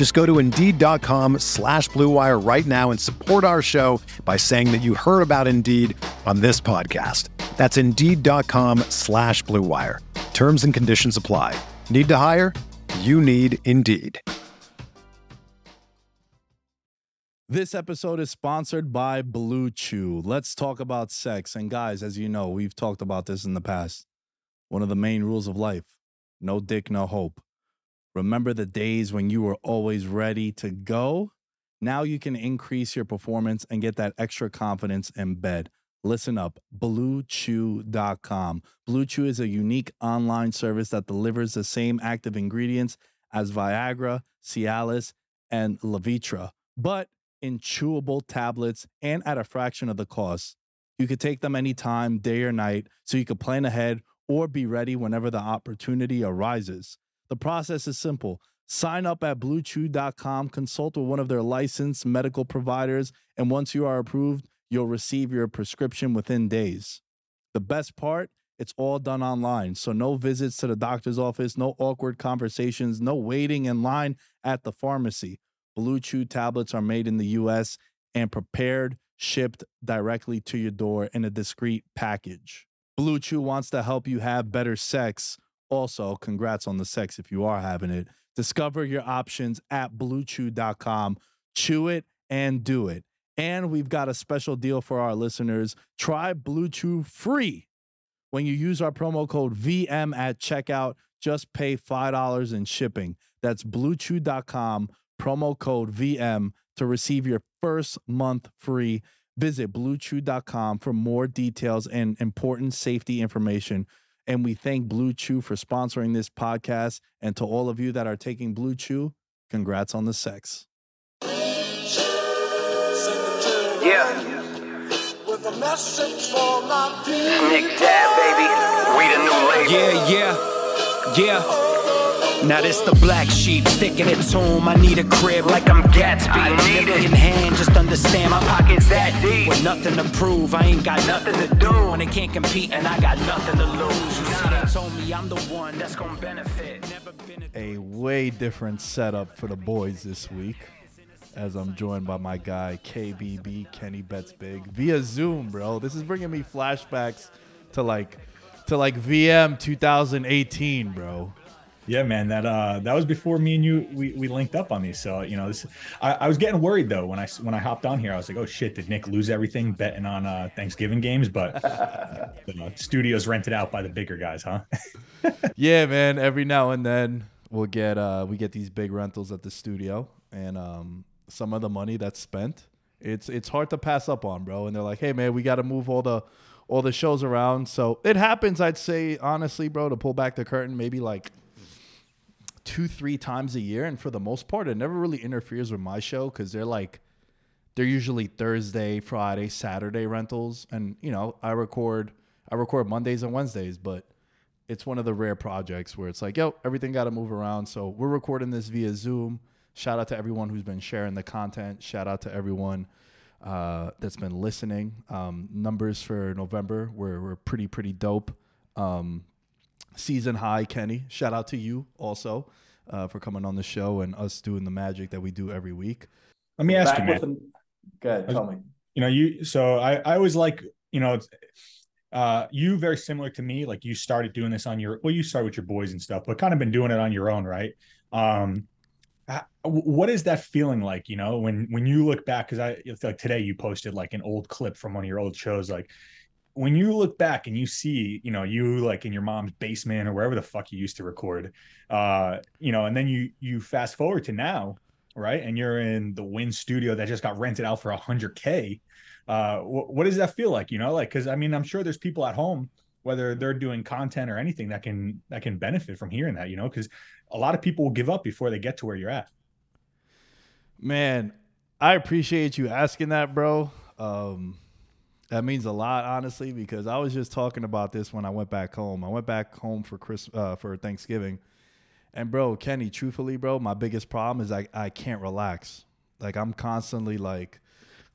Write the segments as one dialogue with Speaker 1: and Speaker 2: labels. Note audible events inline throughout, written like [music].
Speaker 1: Just go to Indeed.com slash BlueWire right now and support our show by saying that you heard about Indeed on this podcast. That's Indeed.com slash BlueWire. Terms and conditions apply. Need to hire? You need Indeed.
Speaker 2: This episode is sponsored by Blue Chew. Let's talk about sex. And guys, as you know, we've talked about this in the past. One of the main rules of life no dick, no hope. Remember the days when you were always ready to go? Now you can increase your performance and get that extra confidence in bed. Listen up, bluechew.com. Blue Chew is a unique online service that delivers the same active ingredients as Viagra, Cialis, and Levitra, but in chewable tablets and at a fraction of the cost. You could take them anytime, day or night, so you could plan ahead or be ready whenever the opportunity arises. The process is simple. Sign up at bluechew.com, consult with one of their licensed medical providers, and once you are approved, you'll receive your prescription within days. The best part, it's all done online. So no visits to the doctor's office, no awkward conversations, no waiting in line at the pharmacy. Blue Chew tablets are made in the US and prepared, shipped directly to your door in a discreet package. Blue Chew wants to help you have better sex. Also, congrats on the sex if you are having it. Discover your options at bluechew.com. Chew it and do it. And we've got a special deal for our listeners. Try Blue Chew free. When you use our promo code VM at checkout, just pay $5 in shipping. That's bluechew.com, promo code VM to receive your first month free. Visit bluechew.com for more details and important safety information. And we thank Blue Chew for sponsoring this podcast. And to all of you that are taking Blue Chew, congrats on the sex.
Speaker 3: Yeah.
Speaker 4: With a message for my
Speaker 3: Nick Dais, baby. We the new label.
Speaker 5: Yeah, yeah, yeah. Now this the black sheep sticking its home. I need a crib like I'm Gatsby.
Speaker 3: I need it.
Speaker 5: in hand, just understand my
Speaker 3: Pockets that deep.
Speaker 5: With nothing to prove, I ain't got nothing to do. When they can't compete and I got nothing to lose. You see, they told me I'm the one that's gonna benefit. Never been a
Speaker 2: a way different setup for the boys this week as I'm joined by my guy KBB Kenny Bets Big via Zoom, bro. This is bringing me flashbacks to like to like VM 2018, bro.
Speaker 6: Yeah, man, that uh that was before me and you we, we linked up on these. So you know, this I, I was getting worried though when I when I hopped on here. I was like, oh shit, did Nick lose everything betting on uh Thanksgiving games? But [laughs] the uh, studio's rented out by the bigger guys, huh? [laughs]
Speaker 2: Yeah, man. Every now and then we'll get uh we get these big rentals at the studio, and um some of the money that's spent, it's it's hard to pass up on, bro. And they're like, hey, man, we got to move all the all the shows around. So it happens. I'd say honestly, bro, to pull back the curtain, maybe like two three times a year, and for the most part, it never really interferes with my show because they're like they're usually Thursday, Friday, Saturday rentals, and you know I record I record Mondays and Wednesdays, but it's one of the rare projects where it's like, yo, everything got to move around. So we're recording this via Zoom. Shout out to everyone who's been sharing the content. Shout out to everyone uh, that's been listening. Um, numbers for November were, were pretty pretty dope. Um, season high, Kenny. Shout out to you also uh, for coming on the show and us doing the magic that we do every week.
Speaker 6: Let me ask
Speaker 7: Back
Speaker 6: you, man.
Speaker 7: with. Go ahead, tell me.
Speaker 6: you know you so i i always like you know uh you very similar to me like you started doing this on your well you started with your boys and stuff but kind of been doing it on your own right um what is that feeling like you know when when you look back because i it's like today you posted like an old clip from one of your old shows like when you look back and you see, you know, you like in your mom's basement or wherever the fuck you used to record, uh, you know, and then you you fast forward to now, right? And you're in the Win studio that just got rented out for a hundred K. Uh, wh- what does that feel like? You know, like because I mean, I'm sure there's people at home, whether they're doing content or anything, that can that can benefit from hearing that. You know, because a lot of people will give up before they get to where you're at.
Speaker 2: Man, I appreciate you asking that, bro. Um, that means a lot, honestly, because I was just talking about this when I went back home. I went back home for Chris uh, for Thanksgiving, and bro, Kenny, truthfully, bro, my biggest problem is I I can't relax. Like I'm constantly like,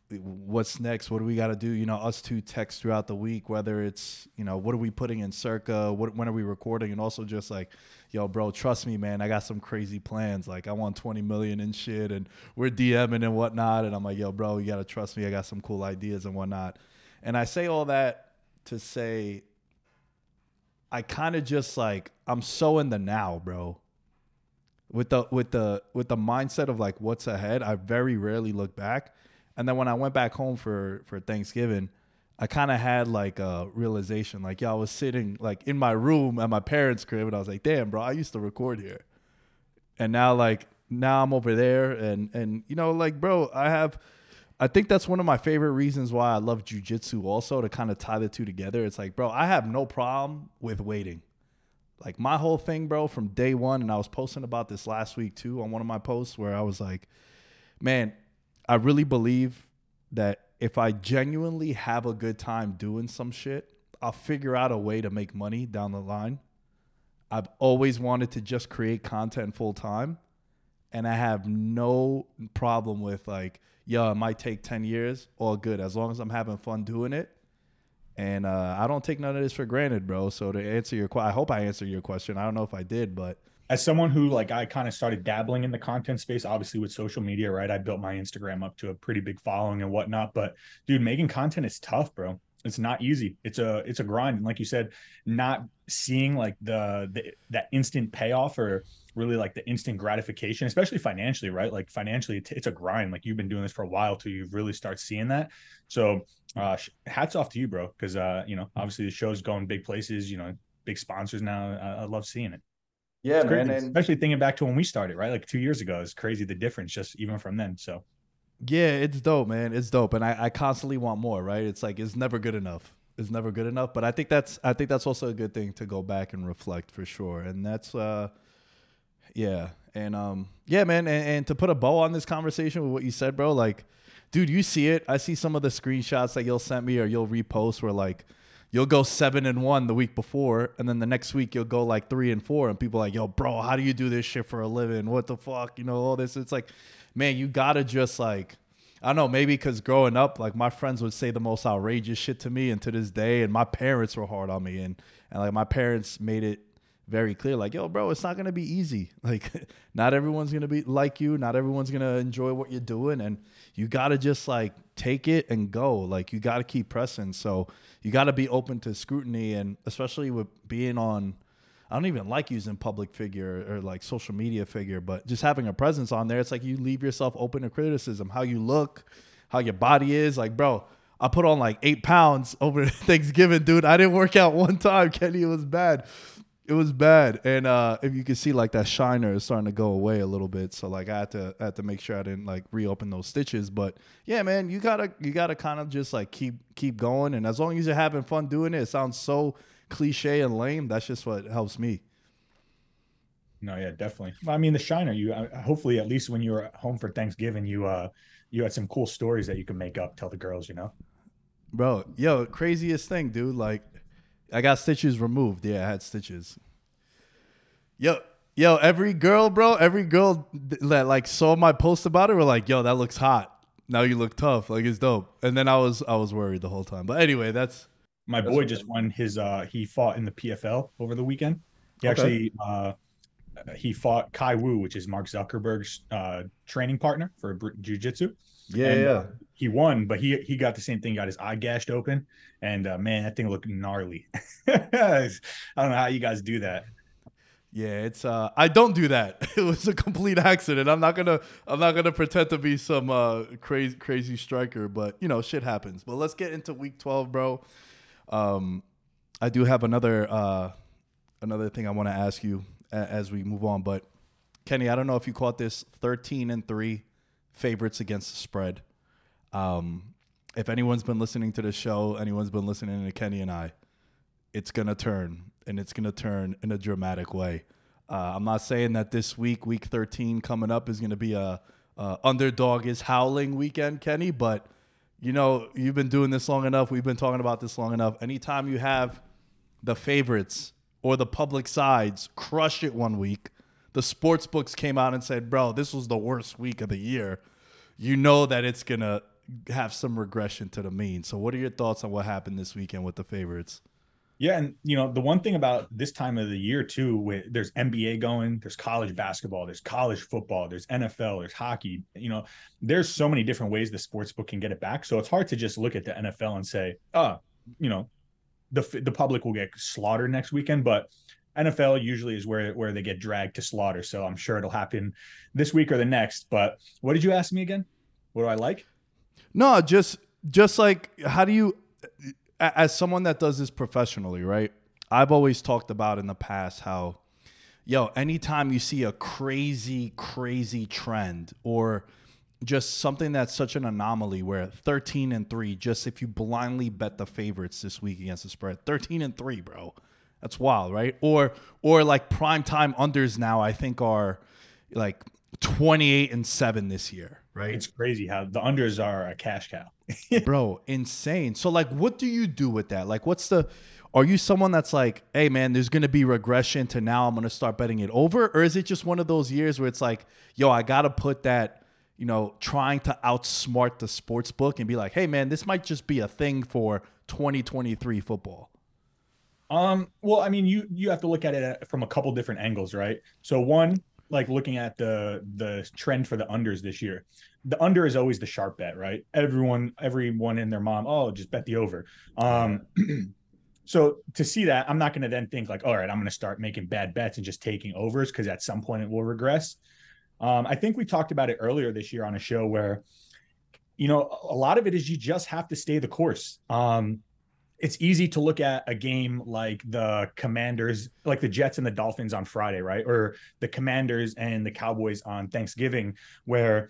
Speaker 2: what's next? What do we got to do? You know, us two text throughout the week, whether it's you know what are we putting in circa, what when are we recording, and also just like, yo, bro, trust me, man, I got some crazy plans. Like I want 20 million and shit, and we're DMing and whatnot, and I'm like, yo, bro, you gotta trust me. I got some cool ideas and whatnot. And I say all that to say, I kind of just like I'm so in the now, bro. With the with the with the mindset of like what's ahead i very rarely look back. And then when i went back home for for thanksgiving i kind of had like a realization. Like yeah i was sitting like in my room at my parents crib and i was like damn bro i used to record here. And now like now i'm over there and and you know like bro i have i think that's one of my favorite reasons why i love jujitsu also to kind of tie the two together it's like bro i have no problem with waiting like my whole thing, bro, from day one, and I was posting about this last week too on one of my posts where I was like, man, I really believe that if I genuinely have a good time doing some shit, I'll figure out a way to make money down the line. I've always wanted to just create content full time. And I have no problem with like, yo, it might take 10 years, all good. As long as I'm having fun doing it, and uh, I don't take none of this for granted, bro. So to answer your question, I hope I answered your question. I don't know if I did, but
Speaker 6: as someone who like I kind of started dabbling in the content space, obviously with social media, right? I built my Instagram up to a pretty big following and whatnot. But dude, making content is tough, bro. It's not easy. It's a it's a grind. And like you said, not seeing like the, the that instant payoff or really like the instant gratification, especially financially, right? Like financially, it's, it's a grind. Like you've been doing this for a while till you really start seeing that. So uh, hats off to you, bro. Because uh, you know, obviously the show's going big places. You know, big sponsors now. I, I love seeing it.
Speaker 7: Yeah, man. And
Speaker 6: especially thinking back to when we started, right? Like two years ago, it's crazy the difference just even from then. So
Speaker 2: yeah, it's dope, man. It's dope, and I, I constantly want more. Right? It's like it's never good enough. It's never good enough. But I think that's I think that's also a good thing to go back and reflect for sure. And that's uh, yeah, and um, yeah, man. And, and to put a bow on this conversation with what you said, bro, like, dude, you see it. I see some of the screenshots that you'll send me or you'll repost where like you'll go seven and one the week before, and then the next week you'll go like three and four, and people like, yo, bro, how do you do this shit for a living? What the fuck? You know, all this. It's like, man, you gotta just like. I don't know, maybe because growing up, like my friends would say the most outrageous shit to me, and to this day, and my parents were hard on me, and and like my parents made it very clear, like, yo, bro, it's not gonna be easy. [laughs] Like, not everyone's gonna be like you, not everyone's gonna enjoy what you're doing, and you gotta just like take it and go. Like, you gotta keep pressing. So you gotta be open to scrutiny, and especially with being on. I don't even like using public figure or like social media figure, but just having a presence on there, it's like you leave yourself open to criticism. How you look, how your body is. Like, bro, I put on like eight pounds over [laughs] Thanksgiving, dude. I didn't work out one time, [laughs] Kenny. It was bad. It was bad. And uh if you can see like that shiner is starting to go away a little bit. So like I had to I had to make sure I didn't like reopen those stitches. But yeah, man, you gotta you gotta kind of just like keep keep going. And as long as you're having fun doing it, it sounds so cliche and lame. That's just what helps me.
Speaker 6: no, yeah, definitely. I mean, the shiner. You uh, hopefully at least when you were home for Thanksgiving, you uh you had some cool stories that you could make up, tell the girls. You know.
Speaker 2: Bro, yo, craziest thing, dude. Like, I got stitches removed. Yeah, I had stitches. Yo, yo, every girl, bro, every girl that like saw my post about it were like, "Yo, that looks hot. Now you look tough. Like it's dope." And then I was, I was worried the whole time. But anyway, that's
Speaker 6: My
Speaker 7: That's
Speaker 6: boy
Speaker 7: okay.
Speaker 6: just won his uh he fought in the PFL over the weekend. He
Speaker 2: Okay.
Speaker 6: actually uh he fought Khai Wu, which is Mark Zuckerberg's uh training partner for jiu-jitsu.
Speaker 2: yeah,
Speaker 6: And,
Speaker 2: yeah.
Speaker 6: he won, but he he got the same thing, got his eye gashed open, and uh, man, that thing looked gnarly. [laughs] I don't know how you guys do that.
Speaker 2: Yeah, it's uh I don't do that. [laughs] It was a complete accident. I'm not gonna I'm not gonna pretend to be some uh crazy crazy striker, but you know, shit happens. But let's get into week 12, bro. Um, I do have another uh, another thing I want to ask you as we move on, but Kenny, I don't know if you caught this 13 and 3 favorites against the spread. Um, if anyone's been listening to the show, anyone's been listening to Kenny and I, it's going to turn and it's going to turn in a dramatic way. Uh, I'm not saying that this week, week 13 coming up, is going to be a, a underdog is howling weekend, Kenny, but you know, you've been doing this long enough. We've been talking about this long enough. Anytime you have the favorites or the public sides crush it one week, the sports books came out and said, bro, this was the worst week of the year. You know that it's going to have some regression to the mean. So, what are your thoughts on what happened this weekend with the favorites?
Speaker 6: Yeah, and you know the one thing about this time of the year too, with there's NBA going, there's college basketball, there's college football, there's NFL, there's hockey. You know, there's so many different ways the sports book can get it back. So it's hard to just look at the NFL and say, oh, you know, the the public will get slaughtered next weekend, but NFL usually is where where they get dragged to slaughter. So I'm sure it'll happen this week or the next. But what did you ask me again? What do I like?
Speaker 2: No, just just like how do you as someone that does this professionally, right? I've always talked about in the past how yo, anytime you see a crazy crazy trend or just something that's such an anomaly where 13 and 3 just if you blindly bet the favorites this week against the spread 13 and 3 bro that's wild right or or like prime time unders now i think are like 28 and 7 this year right
Speaker 6: It's crazy how the unders are a cash cow. [laughs]
Speaker 2: bro insane so like what do you do with that like what's the are you someone that's like hey man there's gonna be regression to now i'm gonna start betting it over or is it just one of those years where it's like yo i gotta put that you know trying to outsmart the sports book and be like hey man this might just be a thing for 2023 football
Speaker 6: Um, well, I mean, you you have to look at it from a couple different angles, right? So one, like looking at the the trend for the unders this year. The under is always the sharp bet, right? Everyone, everyone and their mom, oh, just bet the over. Um [clears throat] so to see that, I'm not gonna then think like, all right, I'm gonna start making bad bets and just taking overs because at some point it will regress. Um, I think we talked about it earlier this year on a show where you know, a lot of it is you just have to stay the course. Um, it's easy to look at a game like the Commanders, like the Jets and the Dolphins on Friday, right? Or the Commanders and the Cowboys on Thanksgiving, where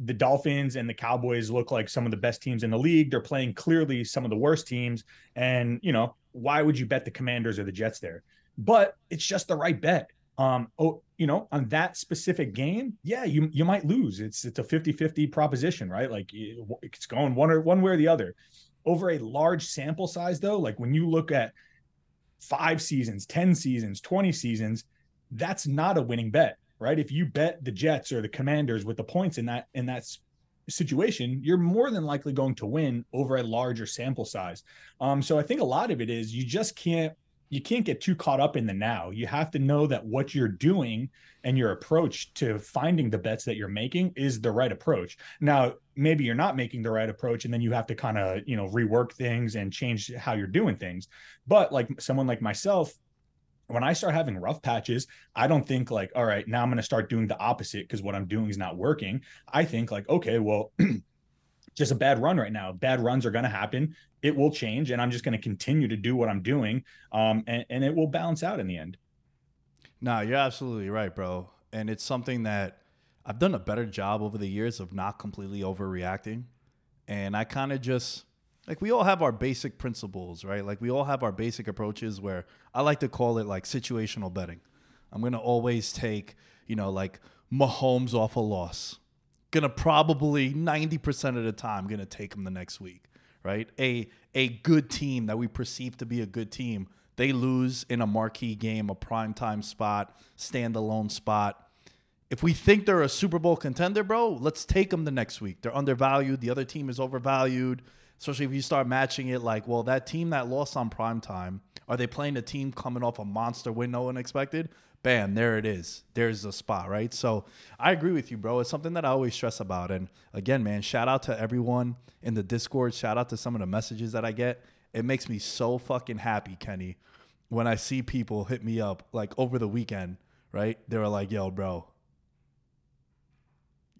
Speaker 6: the Dolphins and the Cowboys look like some of the best teams in the league. They're playing clearly some of the worst teams. And, you know, why would you bet the Commanders or the Jets there? But it's just the right bet. Um, oh, you know, on that specific game, yeah, you you might lose. It's it's a 50-50 proposition, right? Like it's going one or one way or the other over a large sample size though like when you look at five seasons 10 seasons 20 seasons that's not a winning bet right? If you bet the jets or the commanders with the points in that in that situation you're more than likely going to win over a larger sample size. Um so i think a lot of it is you just can't you can't get too caught up in the now. You have to know that what you're doing and your approach to finding the bets that you're making is the right approach. Now maybe you're not making the right approach and then you have to kind of you know rework things and change how you're doing things. But like someone like myself when i start having rough patches i don't think like all right now i'm going to start doing the opposite because what i'm doing is not working. I think like okay well [clears throat] just a bad run right now bad runs are going to happen it will change and i'm just going to continue to do what i'm doing um, and, and it will balance out in the end
Speaker 2: No, you're absolutely right, bro. And it's something that I've done a better job over the years of not completely overreacting. And I kind of just like we all have our basic principles, right? Like we all have our basic approaches where I like to call it like situational betting. I'm going to always take, you know, like Mahomes off a loss. To probably 90% of the time to take them the next week, right? A a good team that we perceive to be a good team they lose in a marquee game, a primetime spot, standalone spot. If we think they're a Super Bowl contender, bro, let's take them the next week. They're undervalued. The other team is overvalued. Especially if you start matching it like, well, that team that lost on primetime, are they playing a team coming off a monster win no one expected? Bam, there it is. There's the spot, right? So I agree with you, bro. It's something that I always stress about. And again, man, shout out to everyone in the Discord. Shout out to some of the messages that I get it makes me so fucking happy, Kenny, when I see people hit me up like over the weekend, right? They were like, yo, bro,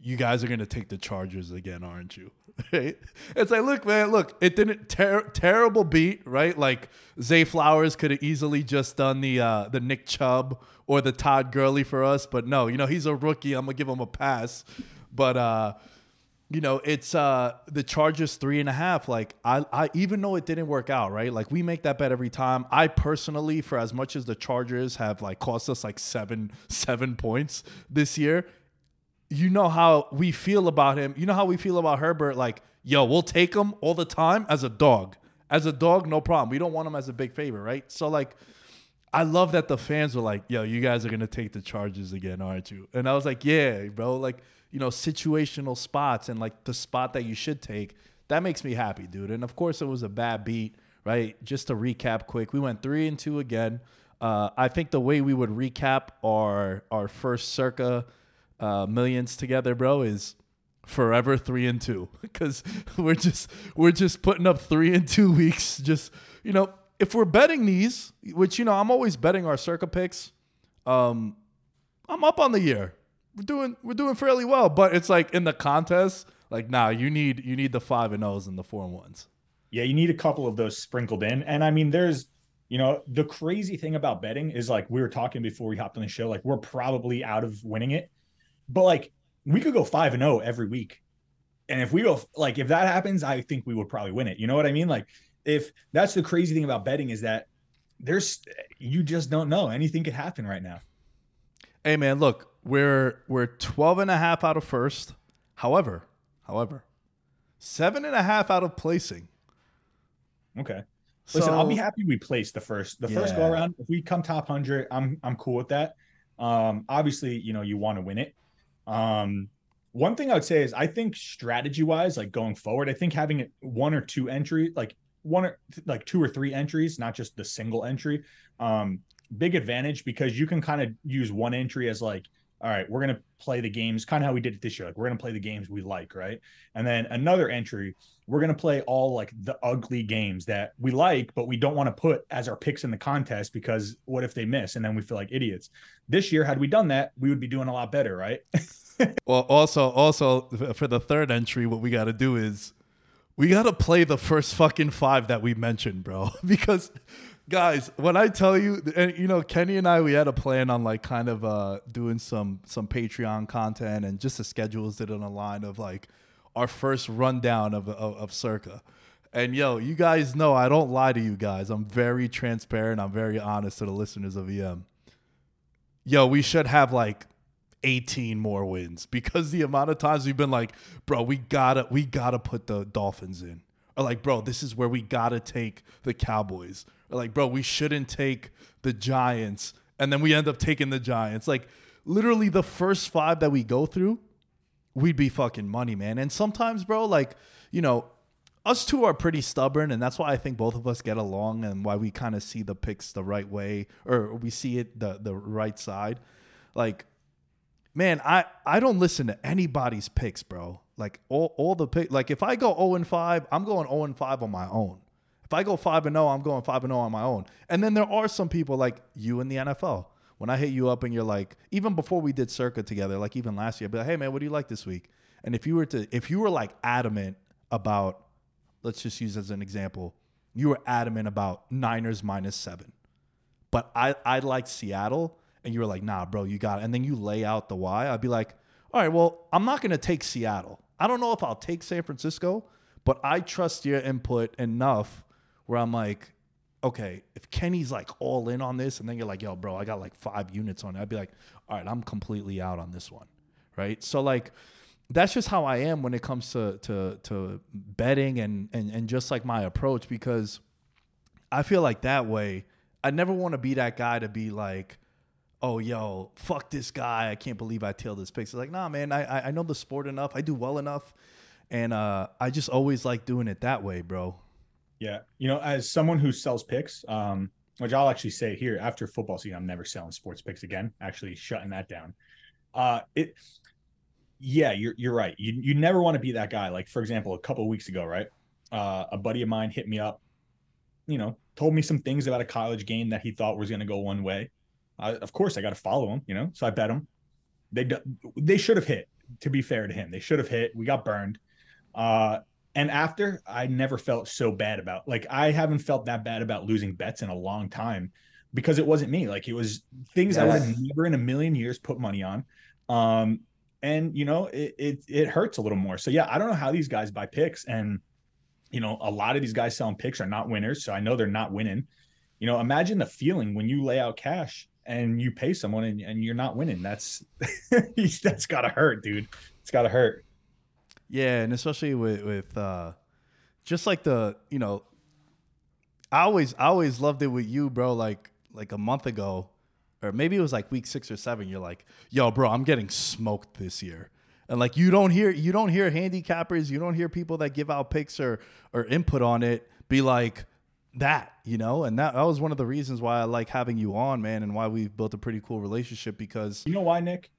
Speaker 2: you guys are gonna take the Chargers again, aren't you? [laughs] Right? It's like, look, man, look, it didn't ter- terrible beat, right? Like Zay Flowers could have easily just done the uh, the Nick Chubb or the Todd Gurley for us, but no, you know he's a rookie. I'm gonna give him a pass, but uh, you know it's uh the Chargers three and a half. Like I, I even though it didn't work out, right? Like we make that bet every time. I personally, for as much as the Chargers have like cost us like seven seven points this year you know how we feel about him. You know how we feel about Herbert. Like, yo, we'll take him all the time as a dog. As a dog, no problem. We don't want him as a big favorite, right? So, like, I love that the fans were like, yo, you guys are to take the Chargers again, aren't you? And I was like, yeah, bro. Like, you know, situational spots and like the spot that you should take. That makes me happy, dude. And of course, it was a bad beat, right? Just to recap quick, we went three and two again. Uh, I think the way we would recap our our first circa uh, millions together, bro, is forever three and two [laughs] because we're just we're just putting up three and two weeks. Just you know, if we're betting these, which you know, I'm always betting our circa picks. Um, I'm up on the year. We're doing we're doing fairly well, but it's like in the contest, like nah, you need you need the five and O's and the four and ones.
Speaker 6: Yeah, you need a couple of those sprinkled in. And I mean, there's, you know, the crazy thing about betting is like we were talking before we hopped on the show, like we're probably out of winning it. But like we could go five and zero every week, and if we go like if that happens, I think we would probably win it. You know what I mean? Like if that's the crazy thing about betting is that there's you just don't know anything could happen right now.
Speaker 2: Hey man, look, we're we're 12 and a half out of first. However, however, seven and a half out of placing.
Speaker 6: Okay. Listen, I'll be happy we placed the first the first go around. If we come top hundred, I'm I'm cool with that. Um, obviously, you know, you want to win it. Um, one thing I would say is I think strategy wise, like going forward, I think having it one or two entry, like one or like two or three entries, not just the single entry, um, big advantage because you can kind of use one entry as like, all right, we're gonna play the games, kind of how we did it this year. Like we're gonna play the games we like, right? And then another entry, we're gonna play all like the ugly games that we like, but we don't want to put as our picks in the contest because what if they miss and then we feel like idiots? This year, had we done that, we would be doing a lot better, right? [laughs]
Speaker 2: Well, also, also for the third entry, what we got to do is we got to play the first fucking five that we mentioned, bro. [laughs] because, guys, when I tell you, and you know, Kenny and I, we had a plan on like kind of uh doing some some Patreon content and just the schedules it on a line of like our first rundown of of, of Circa. And yo, you guys know I don't lie to you guys. I'm very transparent. I'm very honest to the listeners of VM. Yo, we should have like 18 more wins because the amount of times we've been like, bro, we gotta we gotta put the Dolphins in. Or like, bro, this is where we gotta take the Cowboys. Or like, bro, we shouldn't take the Giants. And then we end up taking the Giants. Like literally the first five that we go through, we'd be fucking money, man. And sometimes, bro, like, you know, us two are pretty stubborn, and that's why I think both of us get along and why we kind of see the picks the right way or we see it the the right side. Like, man, I I don't listen to anybody's picks, bro. Like all all the pick like if I go 0 and 5, I'm going 0 and 5 on my own. If I go 5 and 0, I'm going 5 and 0 on my own. And then there are some people like you in the NFL. When I hit you up and you're like, even before we did circa together, like even last year, I'd be like, hey man, what do you like this week? And if you were to if you were like adamant about let's just use as an example, you were adamant about Niners minus seven. But I, I like Seattle, and you were like, nah, bro, you got it. And then you lay out the why. I'd be like, all right, well, I'm not gonna take Seattle. I don't know if I'll take San Francisco, but I trust your input enough where I'm like, okay, if Kenny's like all in on this, and then you're like, yo, bro, I got like five units on it, I'd be like, all right, I'm completely out on this one. Right. So like that's just how I am when it comes to to to betting and and and just like my approach because I feel like that way I never want to be that guy to be like oh yo fuck this guy I can't believe I tailed this picks it's like nah man I I- know the sport enough I do well enough and uh I just always like doing it that way bro
Speaker 6: Yeah. You know, as someone who sells picks, um, which I'll actually say here after football season, I'm never selling sports picks again, actually shutting that down. Uh it yeah, you're you're right. You you never want to be that guy. Like, for example, a couple weeks ago, right? Uh a buddy of mine hit me up, you know, told me some things about a college game that he thought was gonna go one way. Uh, of course I gotta follow him, you know. So I bet him. They they should have hit. to be fair to him, they should have hit. We got burned. Uh, and after, I never felt so bad about like I haven't felt that bad about losing bets in a long time because it wasn't me. Like it was things I would have never in a million years put money on. Um, and you know, it, it it hurts a little more. So yeah, I don't know how these guys buy picks, and you know, a lot of these guys selling picks are not winners. So I know they're not winning. You know, imagine the feeling when you lay out cash and you pay someone and, and you're not winning. That's [laughs] that's gotta hurt, dude. It's gotta hurt.
Speaker 2: Yeah, and especially with with uh just like the, you know, I always I always loved it with you, bro, like like a month ago or maybe it was like week 6 or 7, you're like, "Yo, bro, I'm getting smoked this year." And like you don't hear you don't hear handicappers, you don't hear people that give out picks or or input on it be like that, you know? And that, that was one of the reasons why I like having you on, man, and why we've built a pretty cool relationship because
Speaker 6: You know why, Nick?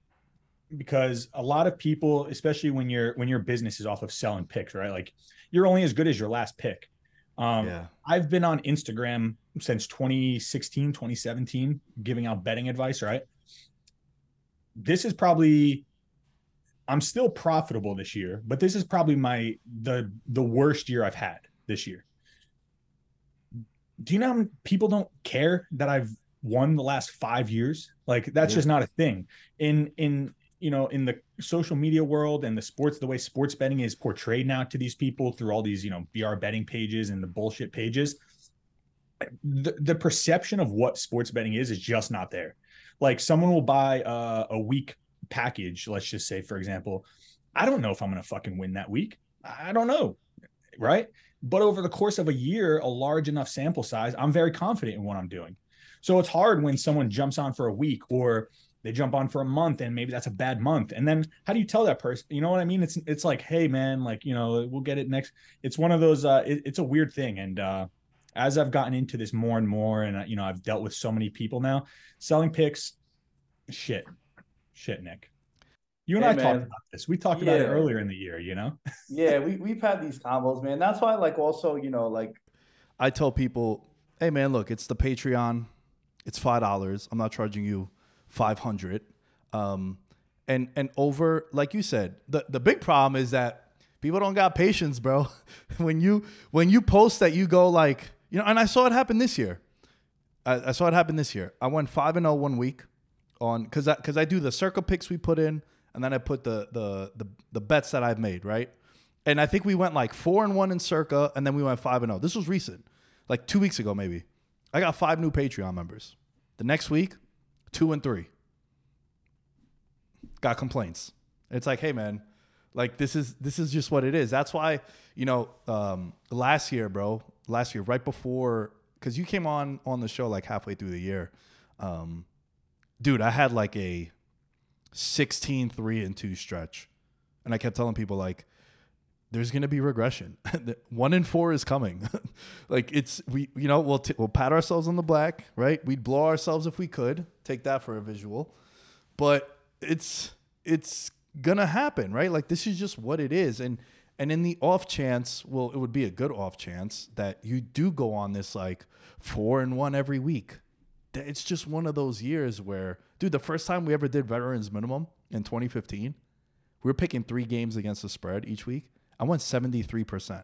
Speaker 6: Because a lot of people, especially when your when your business is off of selling picks, right? Like you're only as good as your last pick. Um,
Speaker 2: yeah.
Speaker 6: I've been on Instagram since 2016, 2017, giving out betting advice, right? This is probably I'm still profitable this year, but this is probably my the the worst year I've had this year. Do you know how people don't care that I've won the last 5 years? Like that's
Speaker 2: Yeah.
Speaker 6: just not a thing. In in you know, in the social media world and the sports, the way sports betting is portrayed now to these people through all these, you know, BR betting pages and the bullshit pages, the, the perception of what sports betting is is just not there. Like someone will buy uh, a week package, let's just say, for example, I don't know if I'm going to fucking win that week. I don't know. Right. But over the course of a year, a large enough sample size, I'm very confident in what I'm doing. So it's hard when someone jumps on for a week or they jump on for a month and maybe that's a bad month. And then how do you tell that person? You know what I mean? It's it's like, hey man, like you know, we'll get it next. It's one of those. Uh, it- it's a weird thing. And uh, as I've gotten into this more and more, and uh, you know, I've dealt with so many people now, selling picks, shit, shit, Nick. You and
Speaker 7: Hey,
Speaker 6: I talked about this. We talked about it earlier in the year. You know. [laughs]
Speaker 7: Yeah, we we've had these combos, man. That's why, like, also, you know, like,
Speaker 2: I tell people, hey man, look, it's the Patreon. It's five dollars. I'm not charging you five hundred. Um, and and over, like you said, the the big problem is that people don't got patience, bro. [laughs] when you when you post that, you go like, you know, and I saw it happen this year. I, I saw it happen this year. I went five and zero one week on because I because I do the circa picks we put in, and then I put the the the the bets that I've made right. And I think we went like four and one in circa, and then we went five and zero. This was recent, like two weeks ago maybe. I got five new Patreon members. The next week, two and three. Got complaints. It's like, hey man, like this is this is just what it is. That's why you know um, last year, bro, last year right before because you came on on the show like halfway through the year, um, dude. I had like a 16 3 and 2 stretch. And i kept telling people like there's going to be regression. [laughs] One in four is coming. [laughs] Like it's we you know we'll, t- we'll pat ourselves on the back right? We'd blow ourselves if we could. Take that for a visual. But it's it's gonna happen right? Like this is just what it is. And and in the off chance well it would be a good off chance that you do go on this like four and one every week. It's just one of those years where, dude, the first time we ever did veterans minimum in 2015, we were picking three games against the spread each week. I went 73%.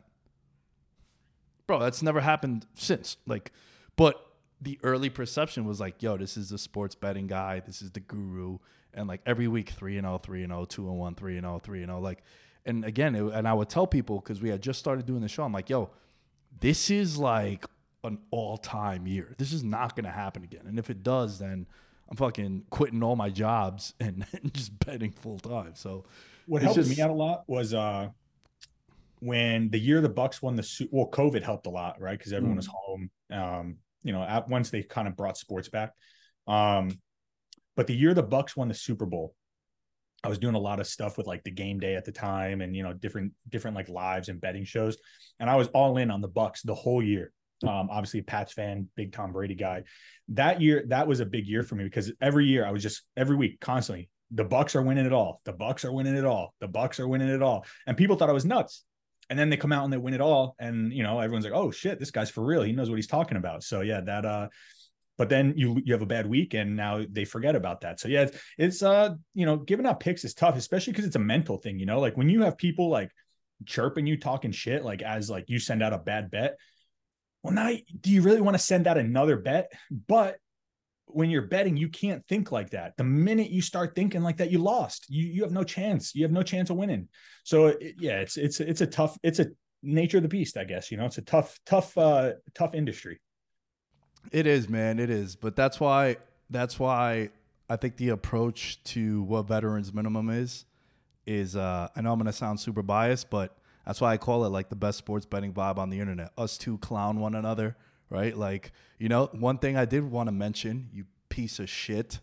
Speaker 2: Bro, that's never happened since. Like, but the early perception was like, yo, this is the sports betting guy. This is the guru. And like every week, 3 and 0, 3 and 0, 2 and 1, 3 and 0, 3 and 0. Like, and again, it, and I would tell people because we had just started doing the show, I'm like, yo, this is like an all-time year. This is not going to happen again. And if it does, then I'm fucking quitting all my jobs [laughs] and, just betting full time. So
Speaker 6: What helped
Speaker 2: just-
Speaker 6: me out a lot was uh when the year the Bucs won the Su- well, COVID helped a lot, right? Because everyone was home. Um, you know, at once they kind of brought sports back. Um, but the year the Bucs won the Super Bowl, I was doing a lot of stuff with like the game day at the time and you know different different like lives and betting shows, and I was all in on the Bucs the whole year. Um, obviously Pats fan, big Tom Brady guy. That year, that was a big year for me because every year I was just every week constantly the Bucs are winning it all. The Bucs are winning it all. The Bucs are winning it all. And people thought I was nuts. And then they come out and they win it all. And you know, everyone's like, oh shit, this guy's for real. He knows what he's talking about. So yeah, that uh but then you you have a bad week and now they forget about that. So yeah, it's, it's uh you know giving out picks is tough, especially because it's a mental thing. You know, like when you have people like chirping you, talking shit, like as like you send out a bad bet. Well, now do you really want to send out another bet? But when you're betting, you can't think like that. The minute you start thinking like that, you lost. You you have no chance. You have no chance of winning. So it, yeah, it's it's it's a tough. It's a nature of the beast, I guess. You know, it's a tough tough uh tough industry.
Speaker 2: It is, man. It is. But that's why that's why I think the approach to what veterans minimum is is uh I know I'm gonna sound super biased, but that's why I call it like the best sports betting vibe on the internet. Us two clown one another, right? Like, you know, one thing I did want to mention, you piece of shit.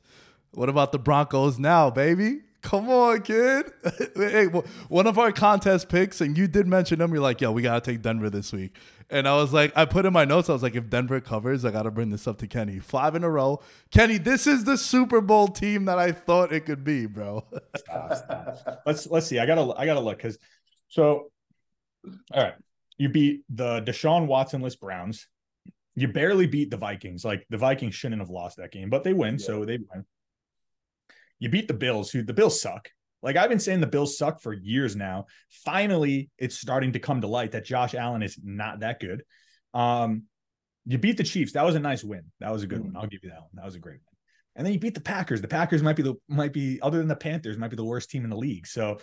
Speaker 2: What about the Broncos now, baby? Come on, kid. [laughs] hey, one of our contest picks, and you did mention them. You're like, yo, we gotta take Denver this week. And I was like, I put in my notes, I was like, if Denver covers, I gotta bring this up to Kenny. Five in a row. Kenny, this is the Super Bowl team that I thought it could be, bro. [laughs]
Speaker 6: let's let's see. I gotta I gotta look because so all right. You beat the Deshaun Watsonless Browns. You barely beat the Vikings. Like the Vikings shouldn't have lost that game, but they win, yeah. so they win. You beat the Bills, who the Bills suck. Like I've been saying the Bills suck for years now. Finally, it's starting to come to light that Josh Allen is not that good. Um, you beat the Chiefs. That was a nice win. That was a good mm. one. I'll give you that one. That was a great one. And then you beat the Packers. The Packers might be the might be other than the Panthers might be the worst team in the league. So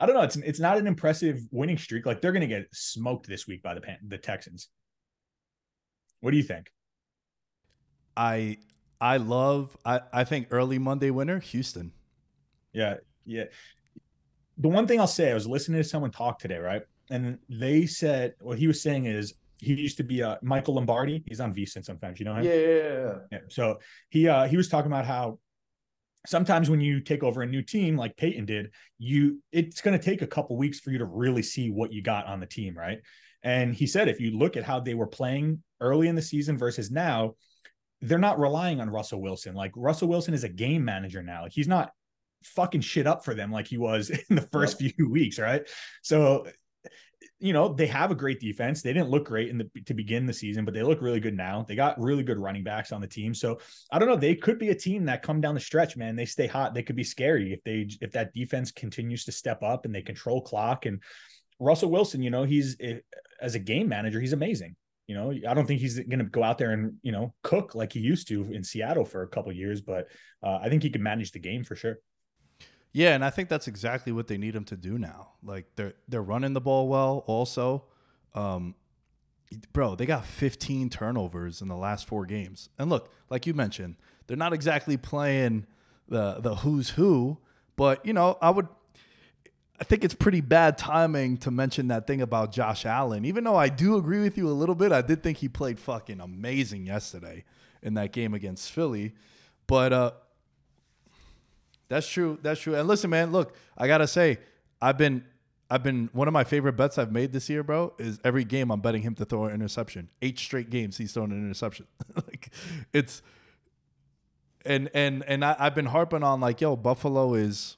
Speaker 6: I don't know. It's it's not an impressive winning streak. Like they're going to get smoked this week by the the Texans. What do you think?
Speaker 2: I I love. I I think early Monday winner Houston.
Speaker 6: Yeah, yeah. The one thing I'll say, I was listening to someone talk today, right? And they said what he was saying is he used to be uh, Michael Lombardi. He's on VSiN sometimes, you know him?
Speaker 7: Yeah, yeah, yeah.
Speaker 6: yeah. So he uh he was talking about how sometimes when you take over a new team like Payton did, you it's going to take a couple weeks for you to really see what you got on the team, right? And he said if you look at how they were playing early in the season versus now, they're not relying on Russell Wilson. Like Russell Wilson is a game manager now. Like he's not fucking shit up for them like he was [laughs] in the first yep. few weeks, right? So you know, they have a great defense. They didn't look great in the to begin the season, but they look really good now. They got really good running backs on the team. So I don't know. They could be a team that come down the stretch, man. They stay hot. They could be scary if they if that defense continues to step up and they control clock. And Russell Wilson, you know, he's eh, as a game manager, he's amazing. You know, I don't think he's going to go out there and you know cook like he used to in Seattle for a couple years, but uh, I think he can manage the game for sure.
Speaker 2: Yeah, and I think that's exactly what they need him to do now. Like they're they're running the ball well. Also, um, bro, they got 15 turnovers in the last four games. And look, like you mentioned, they're not exactly playing the the who's who, but you know, I would. I think it's pretty bad timing to mention that thing about Josh Allen. Even though I do agree with you a little bit, I did think he played fucking amazing yesterday in that game against Philly. But uh, that's true. That's true. And listen, man, look, I gotta say, I've been I've been one of my favorite bets I've made this year, bro, is every game I'm betting him to throw an interception. Eight straight games he's thrown an interception. [laughs] like it's and and and I, I've been harping on like, yo, Buffalo is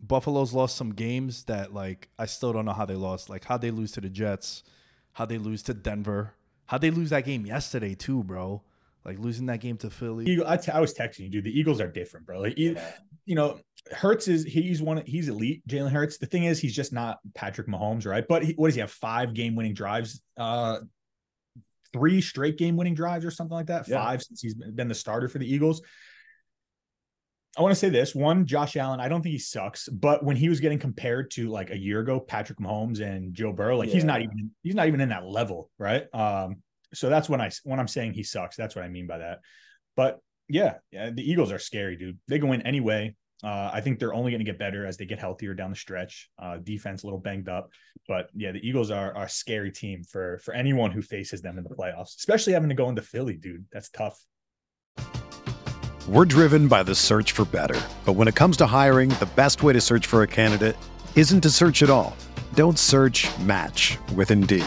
Speaker 2: Buffalo's lost some games that like I still don't know how they lost. Like how they lose to the Jets, how they lose to Denver, how they lose that game yesterday too, bro. Like losing that game to Philly.
Speaker 6: Eagle, I, t- I was texting you, dude. The Eagles are different, bro. Like, you, you know, Hurts is he's one. He's elite. Jalen Hurts. The thing is, he's just not Patrick Mahomes, right? But he, what does he have? Five game winning drives. Uh, three straight game winning drives or something like that. Yeah. Five since he's been the starter for the Eagles. I want to say this one, Josh Allen. I don't think he sucks, but when he was getting compared to like a year ago, Patrick Mahomes and Joe Burrow, like yeah. he's not even he's not even in that level, right? Um, so that's when I when I'm saying he sucks. That's what I mean by that. But yeah, yeah the Eagles are scary, dude. They go in anyway. Uh, I think they're only going to get better as they get healthier down the stretch. Uh, defense a little banged up, but yeah, the Eagles are, are a scary team for for anyone who faces them in the playoffs, especially having to go into Philly, dude. That's tough.
Speaker 1: We're driven by the search for better, but when it comes to hiring, the best way to search for a candidate isn't to search at all. Don't search. Match with Indeed.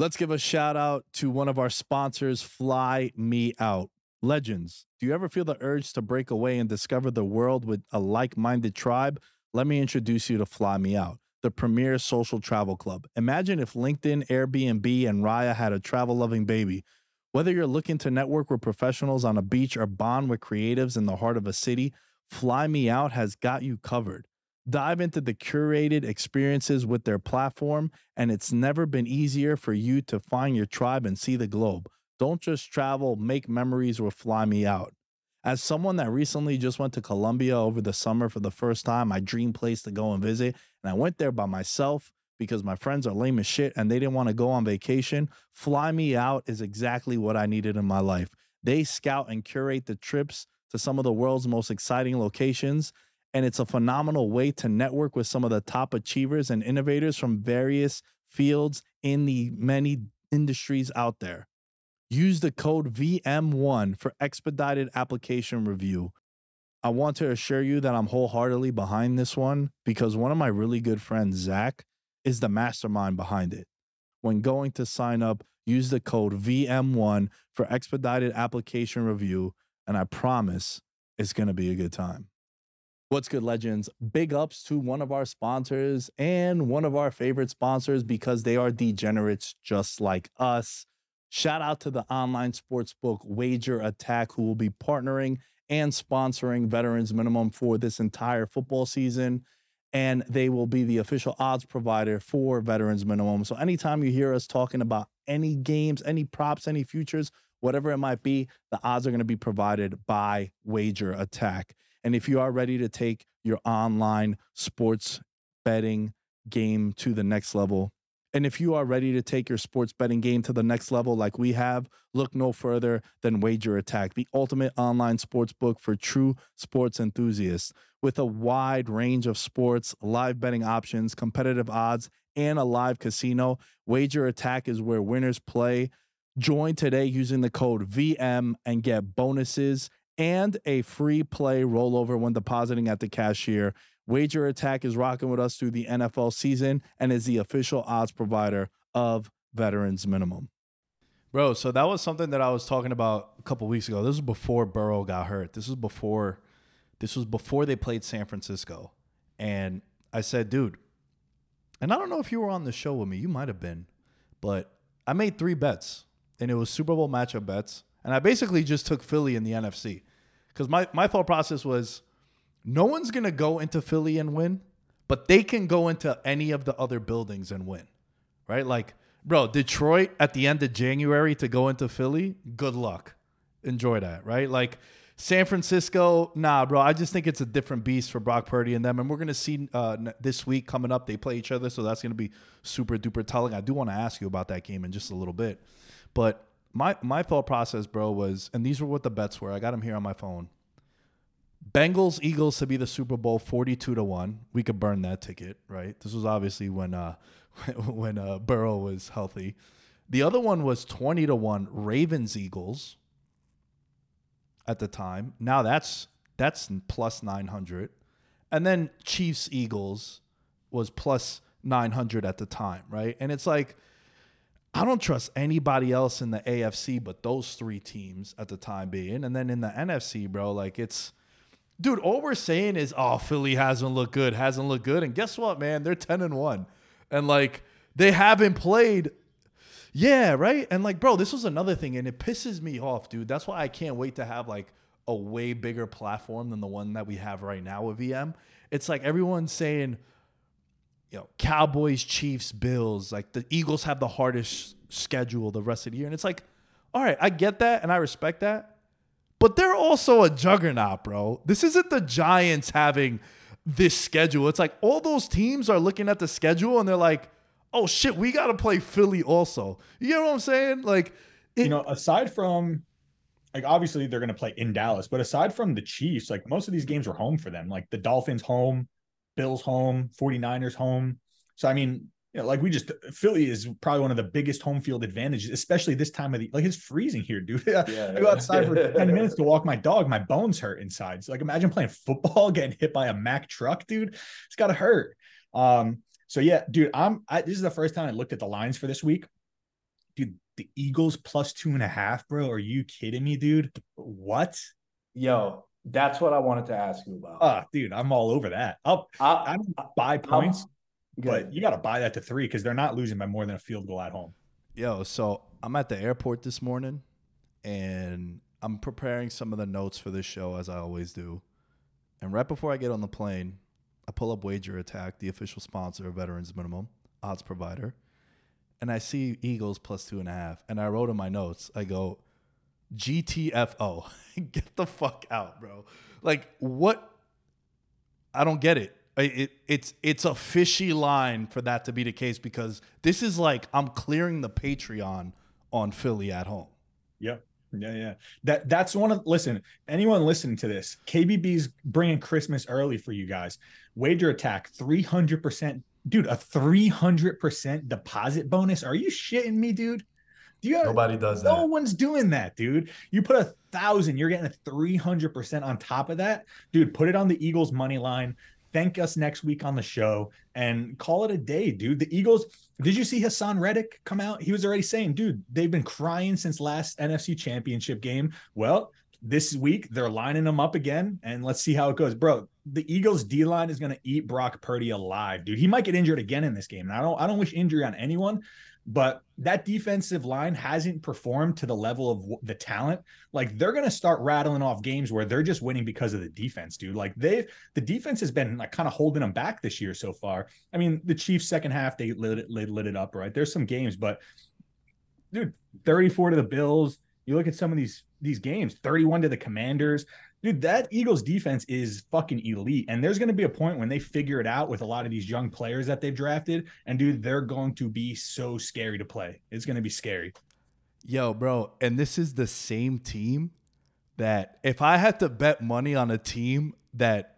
Speaker 2: Let's give a shout out to one of our sponsors, Fly Me Out. Legends, do you ever feel the urge to break away and discover the world with a like minded tribe? Let me introduce you to Fly Me Out, the premier social travel club. Imagine if LinkedIn, Airbnb, and Raya had a travel loving baby. Whether you're looking to network with professionals on a beach or bond with creatives in the heart of a city, Fly Me Out has got you covered. Dive into the curated experiences with their platform, and it's never been easier for you to find your tribe and see the globe. Don't just travel, make memories with Fly Me Out. As someone that recently just went to Colombia over the summer for the first time, my dream place to go and visit, and I went there by myself because my friends are lame as shit and they didn't want to go on vacation. Fly Me Out is exactly what I needed in my life. They scout and curate the trips to some of the world's most exciting locations and it's a phenomenal way to network with some of the top achievers and innovators from various fields in the many industries out there. Use the code VM1 for expedited application review. I want to assure you that I'm wholeheartedly behind this one because one of my really good friends, Zach, is the mastermind behind it. When going to sign up, use the code VM1 for expedited application review, and I promise it's going to be a good time. What's good, legends? Big ups to one of our sponsors and one of our favorite sponsors because they are degenerates just like us. Shout out to the online sportsbook Wager Attack, who will be partnering and sponsoring Veterans Minimum for this entire football season. And they will be the official odds provider for Veterans Minimum. So anytime you hear us talking about any games, any props, any futures, whatever it might be, the odds are going to be provided by Wager Attack. And if you are ready to take your online sports betting game to the next level, and if you are ready to take your sports betting game to the next level like we have, look no further than Wager Attack, the ultimate online sports book for true sports enthusiasts. With a wide range of sports, live betting options, competitive odds, and a live casino, Wager Attack is where winners play. Join today using the code VM and get bonuses and a free play rollover when depositing at the cashier. Wager Attack is rocking with us through the NFL season and is the official odds provider of Veterans Minimum. Bro, so that was something that I was talking about a couple weeks ago. This was before Burrow got hurt. This was before this was before they played San Francisco. And I said, dude, and I don't know if you were on the show with me. You might have been, but I made three bets, and it was Super Bowl matchup bets. And I basically just took Philly in the NFC because my, my thought process was no one's going to go into Philly and win, but they can go into any of the other buildings and win, right? Like, bro, Detroit at the end of January to go into Philly, good luck. Enjoy that, right? Like, San Francisco, nah, bro. I just think it's a different beast for Brock Purdy and them. And we're going to see uh, this week coming up, they play each other. So that's going to be super duper telling. I do want to ask you about that game in just a little bit. But my my thought process, bro, was, and these were what the bets were. I got them here on my phone. Bengals Eagles to be the Super Bowl, forty-two to one. We could burn that ticket, right? This was obviously when uh [laughs] when uh, Burrow was healthy. The other one was twenty to one. Ravens Eagles. At the time, now that's that's plus nine hundred, and then Chiefs Eagles was plus nine hundred at the time, right? And it's like I don't trust anybody else in the AFC but those three teams at the time being. And then in the NFC, bro, like it's dude, all we're saying is, oh, Philly hasn't looked good, hasn't looked good. And guess what, man? They're 10 and 1. And like they haven't played. Yeah, right? And like, bro, this was another thing, and it pisses me off, dude. That's why I can't wait to have like a way bigger platform than the one that we have right now with VM. It's like everyone's saying, you know, Cowboys, Chiefs, Bills. Like the Eagles have the hardest schedule the rest of the year. And it's like, all right, I get that and I respect that. But they're also a juggernaut, bro. This isn't the Giants having this schedule. It's like all those teams are looking at the schedule and they're like, oh shit, we got to play Philly also. You know what I'm saying? Like, it,
Speaker 6: you know, aside from like obviously they're going to play in Dallas, but aside from the Chiefs, like most of these games were home for them. Like the Dolphins home, Bills home, 49ers home. So I mean, you know, like we just Philly is probably one of the biggest home field advantages, especially this time of the like it's freezing here, dude. [laughs]
Speaker 7: Yeah,
Speaker 6: I go outside for [laughs] 10 minutes to walk my dog, my bones hurt inside. So like imagine playing football, [laughs] getting hit by a Mack truck, dude. It's gotta hurt. Um, so yeah, dude, I'm I, this is the first time I looked at the lines for this week. Dude, the Eagles plus two and a half, bro. Are you kidding me, dude? What?
Speaker 7: Yo, that's what I wanted to ask you about.
Speaker 6: Ah, dude, I'm all over that. I'll
Speaker 7: I,
Speaker 6: I don't buy points, but you got to buy that to three because they're not losing by more than a field goal at home.
Speaker 2: Yo, so I'm at the airport this morning and I'm preparing some of the notes for this show as I always do. And right before I get on the plane, I pull up Wager Attack, the official sponsor of Veterans Minimum, odds provider. And I see Eagles plus two and a half. And I wrote in my notes, I go, GTFO. [laughs] get the fuck out, bro. Like, what? I don't get it. It, it's it's a fishy line for that to be the case because this is like I'm clearing the Patreon on Philly at home.
Speaker 6: Yep. Yeah, yeah. That that's one of listen, anyone listening to this, KBB's bringing Christmas early for you guys. Wager attack 300%. Dude, a 300% deposit bonus. Are you shitting me, dude? You
Speaker 2: Nobody does
Speaker 6: no
Speaker 2: that.
Speaker 6: No one's doing that, dude. You put a thousand, you're getting a 300% on top of that. Dude, put it on the Eagles money line. Thank us next week on the show and call it a day, dude. The Eagles, did you see Haason Reddick come out? He was already saying, dude, they've been crying since last NFC championship game. Well, this week they're lining them up again, and let's see how it goes, bro. The Eagles D line is gonna eat Brock Purdy alive, dude. He might get injured again in this game. And I don't, I don't wish injury on anyone, but that defensive line hasn't performed to the level of the talent. Like they're gonna start rattling off games where they're just winning because of the defense, dude. Like they've the defense has been like kind of holding them back this year so far. I mean, the Chiefs second half they lit it, lit, lit it up, right? There's some games, but dude, 34 to the Bills. You look at some of these these games, 31 to the Commanders. Dude, that Eagles defense is fucking elite. And there's going to be a point when they figure it out with a lot of these young players that they've drafted. And dude, they're going to be so scary to play. It's going to be scary.
Speaker 2: Yo, bro, and this is the same team that if I had to bet money on a team that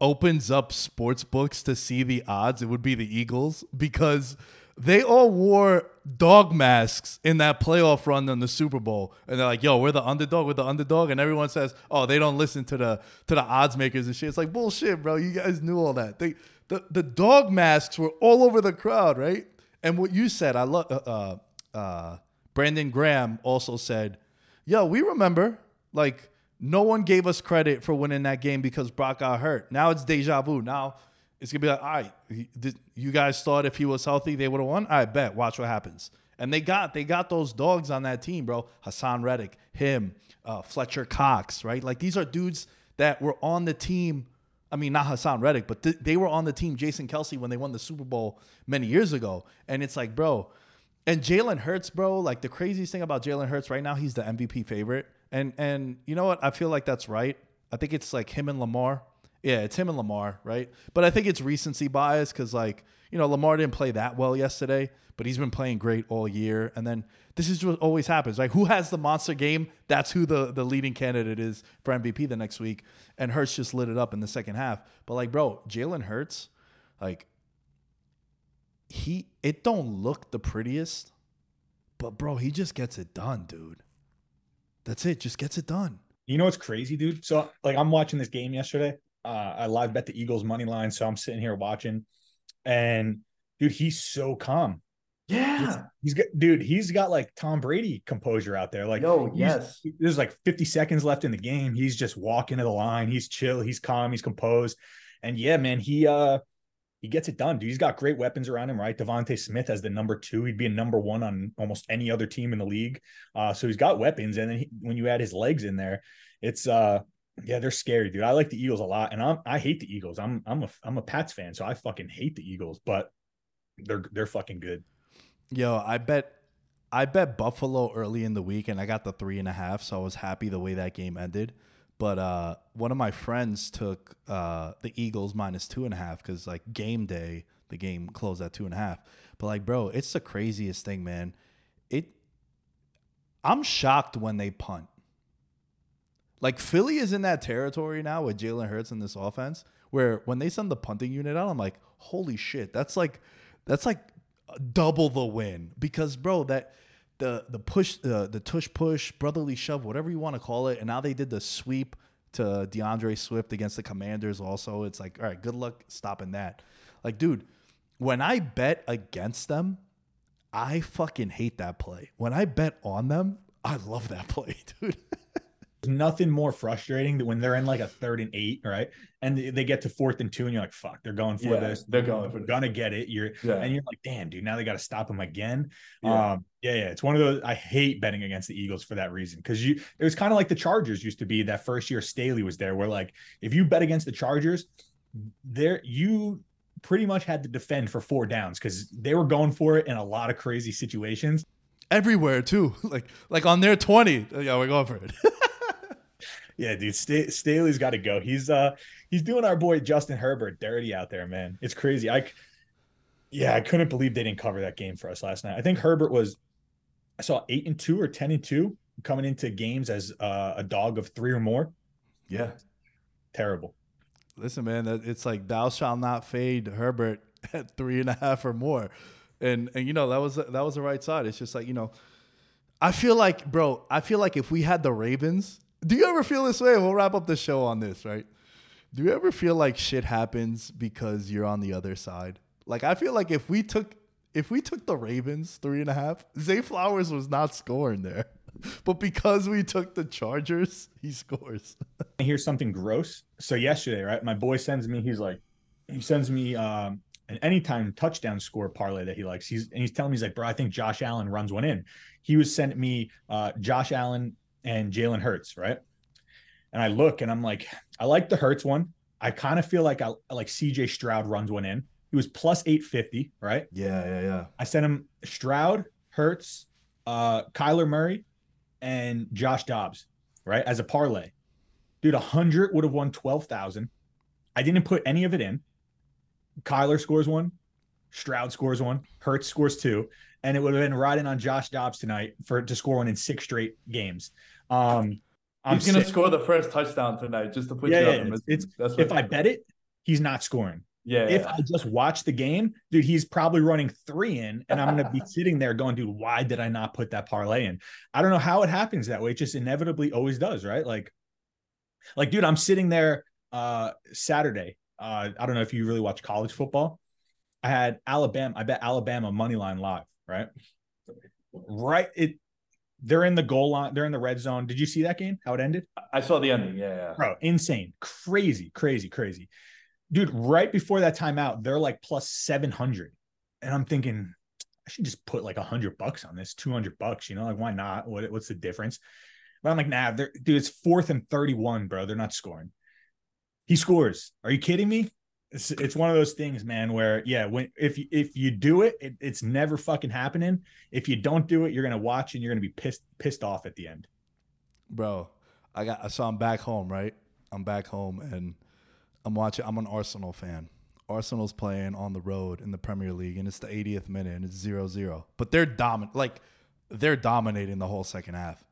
Speaker 2: opens up sports books to see the odds, it would be the Eagles because they all wore dog masks in that playoff run in the Super Bowl. And they're like, yo, we're the underdog, we're the underdog. And everyone says, oh, they don't listen to the to the odds makers and shit. It's like bullshit, bro. You guys knew all that. They the, the dog masks were all over the crowd, right? And what you said, I love uh, uh, uh, Brandon Graham also said, yo, we remember, like, no one gave us credit for winning that game because Brock got hurt. Now it's deja vu. Now it's gonna be like, all right, did- you guys thought if he was healthy they would have won. I bet. Watch what happens. And they got they got those dogs on that team, bro. Haason Reddick, him, uh, Fletcher Cox, right? Like these are dudes that were on the team. I mean, not Haason Reddick, but th- they were on the team. Jason Kelce when they won the Super Bowl many years ago. And it's like, bro, and Jalen Hurts, bro, like the craziest thing about Jalen Hurts right now, he's the MVP favorite. And and you know what? I feel like that's right. I think it's like him and Lamar. Yeah, it's him and Lamar, right? But I think it's recency bias because like, you know, Lamar didn't play that well yesterday, but he's been playing great all year. And then this is what always happens, right? Who has the monster game? That's who the, the leading candidate is for MVP the next week. And Hurts just lit it up in the second half. But like, bro, Jalen Hurts, like he it don't look the prettiest, but bro, he just gets it done, dude. That's it. Just gets it done.
Speaker 6: You know what's crazy, dude? So like I'm watching this game yesterday. Uh, I live bet the Eagles money line, so I'm sitting here watching, and dude, he's so calm.
Speaker 7: Yeah.
Speaker 6: He's got, dude, he's got like Tom Brady composure out there. Like, he's-
Speaker 7: yes.
Speaker 6: there's like 50 seconds left in the game. He's just walking to the line. He's chill. He's calm. He's composed. And yeah, man, he uh he gets it done. Dude, he's got great weapons around him, right? DeVonta Smith as the number two. He'd be a number one on almost any other team in the league. Uh, so he's got weapons. And then he, when you add his legs in there, it's uh Yeah, they're scary, dude. I like the Eagles a lot, and I'm I hate the Eagles. I'm I'm a I'm a Pats fan, so I fucking hate the Eagles, but they're they're fucking good.
Speaker 2: Yo, I bet I bet Buffalo early in the week and I got the three and a half, so I was happy the way that game ended. But uh one of my friends took uh the Eagles minus two and a half because like game day, the game closed at two and a half. But like, bro, it's the craziest thing, man. It I'm shocked when they punt. Like Philly is in that territory now with Jalen Hurts in this offense, where when they send the punting unit out, I'm like, holy shit, that's like that's like double the win. Because bro that the the push uh, the tush push brotherly shove whatever you want to call it and now they did the sweep to D'Andre Swift against the Commanders also it's like all right good luck stopping that. Like dude when I bet against them I fucking hate that play. When I bet on them I love that [laughs] play dude
Speaker 6: nothing more frustrating than when they're in like a third and eight, right? And they- they get to fourth and two, and you're like, "Fuck, they're going for
Speaker 7: Yeah,
Speaker 6: this.
Speaker 7: they're going for
Speaker 6: We're gonna get it." You're
Speaker 7: Yeah.
Speaker 6: and you're like, "Damn, dude, now they got to stop them again."
Speaker 7: Yeah.
Speaker 6: Um, yeah, yeah, it's one of those. I hate betting against the Eagles for that reason because you it was kind of like the Chargers used to be that first year Staley was there, where like if you bet against the Chargers, there you pretty much had to defend for four downs because they were going for it in a lot of crazy situations.
Speaker 2: everywhere too [laughs] like like on their 20 yeah we're going for it [laughs]
Speaker 6: Yeah, dude, Sta- Staley's got to go. He's uh he's doing our boy Justin Herbert dirty out there, man. It's crazy. I yeah, I couldn't believe they didn't cover that game for us last night. I think Herbert was I saw 8 and 2 or 10 and 2 coming into games as uh, a dog of 3 or more.
Speaker 7: Yeah.
Speaker 6: Terrible.
Speaker 2: Listen, man, it's like thou shalt not fade Herbert [laughs] at three and a half or more, and and you know that was that was the right side. It's just like you know, I feel like, bro, I feel like if we had the Ravens, do you ever feel this way? We'll wrap up the show on this, right? Do you ever feel like shit happens because you're on the other side? Like I feel like if we took if we took the Ravens three and a half, Zay Flowers was not scoring there, [laughs] but because we took the Chargers, he scores. [laughs]
Speaker 6: Here's something gross. So yesterday, right, my boy sends me. He's like, he sends me um, an anytime touchdown score parlay that he likes. He's and he's telling me he's like, bro, I think Josh Allen runs one in. He was sending me uh, Josh Allen and Jalen Hurts, right? And I look and I'm like, I like the Hurts one. I kind of feel like I like CJ Stroud runs one in. He was plus 850, right?
Speaker 2: Yeah, yeah, yeah.
Speaker 6: I sent him Stroud, Hurts, uh, Kyler Murray, and Josh Dobbs, right? As a parlay. Dude, 100 would have won 12,000. I didn't put any of it in. Kyler scores one, Stroud scores one, Hurts scores two, and it would have been riding on Josh Dobbs tonight for to score one in six straight games. Um, I'm
Speaker 7: He's gonna
Speaker 6: sick-
Speaker 7: score the first touchdown tonight just to put
Speaker 6: Yeah,
Speaker 7: you
Speaker 6: yeah,
Speaker 7: up.
Speaker 6: it's-
Speaker 7: that's
Speaker 6: if I bet it, he's not scoring.
Speaker 7: yeah,
Speaker 6: if
Speaker 7: yeah.
Speaker 6: I just watch the game, dude, he's probably running three in, and I'm gonna be [laughs] sitting there going, dude, why did I not put that parlay in? I don't know how it happens that way. It just inevitably always does, right? Like, like, dude, I'm sitting there uh Saturday. Uh, I don't know if you really watch college football. I had Alabama, I bet Alabama money line live, right? Right. It they're in the goal line, they're in the red zone. Did you see that game? How it ended?
Speaker 7: I saw the ending. Yeah, yeah.
Speaker 6: bro insane crazy crazy crazy dude right before that timeout they're like plus 700 and i'm thinking i should just put like 100 bucks on this 200 bucks you know like why not what, what's the difference but i'm like nah they're dude it's fourth and 31 bro they're not scoring he scores are you kidding me it's, it's one of those things man where yeah when if you if you do it, it it's never fucking happening if you don't do it you're gonna watch and you're gonna be pissed pissed off at the end
Speaker 2: bro. I got so I'm back home, right? I'm back home and I'm watching. I'm an Arsenal fan. Arsenal's playing on the road in the Premier League, and it's the 80th minute, and it's 0-0. But they're dominant, like they're dominating the whole second half.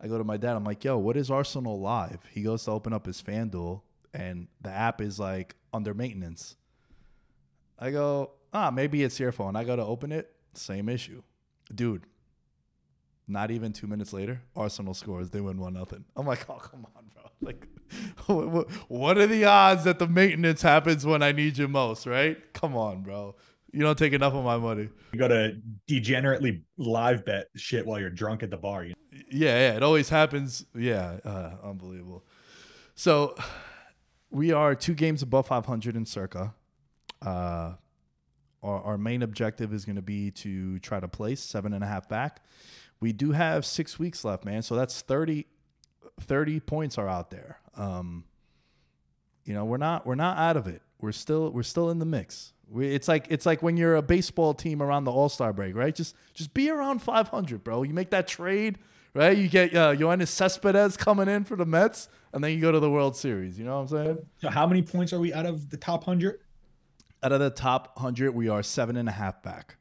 Speaker 2: I go to my dad. I'm like, "Yo, what is Arsenal live?" He goes to open up his FanDuel, and the app is like under maintenance. I go, "Ah, maybe it's your phone." I go to open it, same issue, dude. Not even two minutes later, Arsenal scores. They win one nothing. I'm like, oh come on, bro. [laughs] Like, what, are the odds that the maintenance happens when I need you most? Right? Come on, bro. You don't take enough of my money.
Speaker 6: you gotta degenerately live bet shit while you're drunk at the bar you know?
Speaker 2: Yeah, yeah. It always happens. Yeah, uh, unbelievable. So we are two games above 500 in circa. Uh, our, our main objective is going to be to try to place seven and a half back. We do have six weeks left, man. So that's 30. 30 points are out there. Um, you know, we're not we're not out of it. We're still we're still in the mix. We, it's like it's like when you're a baseball team around the All Star break, right? Just just be around 500, bro. You make that trade, right? You get uh, Yoenis Cespedes coming in for the Mets, and then you go to the World Series. You know what I'm saying?
Speaker 6: So how many points are we out of the top hundred?
Speaker 2: Out of the top hundred, we are seven and a half back.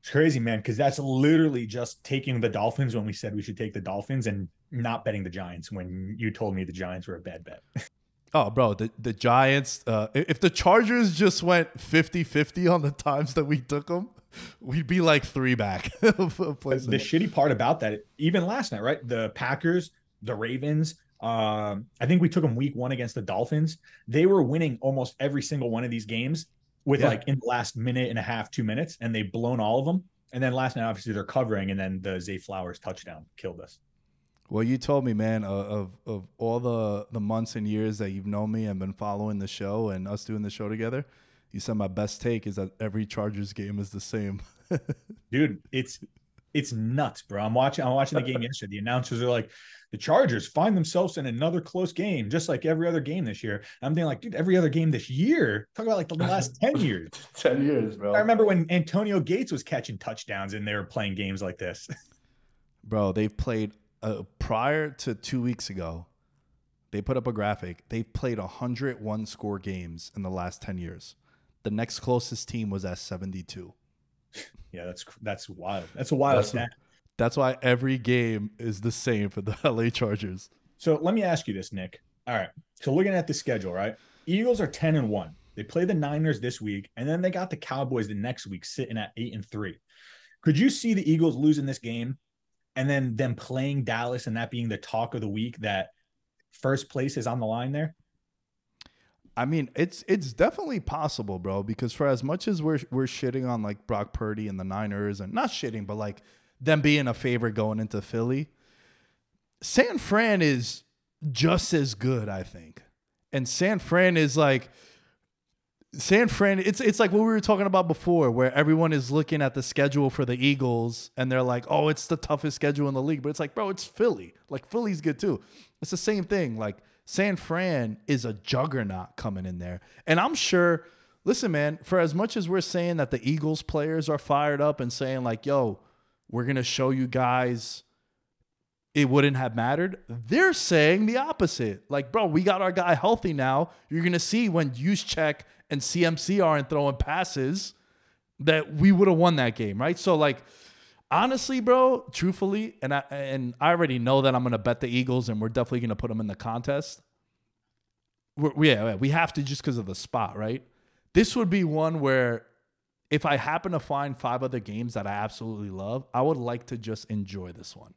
Speaker 6: It's crazy, man, because that's literally just taking the Dolphins when we said we should take the Dolphins and not betting the Giants when you told me the Giants were a bad bet. [laughs]
Speaker 2: Oh, bro, the, the Giants, uh, if the Chargers just went 50 50 on the times that we took them, we'd be like three back. [laughs]
Speaker 6: the shitty part about that, even last night, right? The Packers, the Ravens, um, I think we took them week one against the Dolphins. They were winning almost every single one of these games with
Speaker 2: Yeah.
Speaker 6: like in the last minute and a half, two minutes, and they've blown all of them. And then last night, obviously, they're covering, and then the Zay Flowers touchdown killed us.
Speaker 2: Well, you told me, man, of, of of all the the months and years that you've known me and been following the show and us doing the show together, you said my best take is that every Chargers game is the same. [laughs]
Speaker 6: dude it's it's nuts bro i'm watching i'm watching the game yesterday the announcers are like the chargers find themselves in another close game just like every other game this year i'm thinking like dude every other game this year talk about like the last [laughs] 10 years
Speaker 7: Ten years, bro.
Speaker 6: i remember when antonio gates was catching touchdowns and they were playing games like this [laughs]
Speaker 2: Bro, they've played uh, prior to two weeks ago. They put up a graphic. They've played 101 score games in the last 10 years. The next closest team was at 72.
Speaker 6: yeah that's that's wild that's a wild
Speaker 2: That's-
Speaker 6: stat
Speaker 2: That's why every game is the same for the [laughs] LA Chargers.
Speaker 6: So let me ask you this, Nick. All right. So looking at the schedule, right? Eagles are 10 and 1. They play the Niners this week, and then they got the Cowboys the next week sitting at 8 and 3. Could you see the Eagles losing this game and then them playing Dallas and that being the talk of the week that first place is on the line there?
Speaker 2: I mean, it's it's definitely possible, bro. Because for as much as we're we're shitting on like Brock Purdy and the Niners, and not shitting, but like them being a favorite going into Philly, San Fran is just as good, I think. And San Fran is like San Fran. It's it's like what we were talking about before, where everyone is looking at the schedule for the Eagles, and they're like, "Oh, it's the toughest schedule in the league." But it's like, bro, it's Philly. Like Philly's good too. It's the same thing. Like San Fran is a juggernaut coming in there, and I'm sure. Listen, man. For as much as we're saying that the Eagles players are fired up and saying like, "Yo, we're gonna show you guys." it wouldn't have mattered. They're saying the opposite. Like, bro, we got our guy healthy now. You're gonna see when Juszczyk and CMC aren't throwing passes that we would have won that game, right? So, like, honestly, bro, truthfully, and I and I already know that I'm gonna bet the Eagles, and we're definitely gonna put them in the contest. We're, yeah, we have to just because of the spot, right? This would be one where if I happen to find five other games that I absolutely love, I would like to just enjoy this one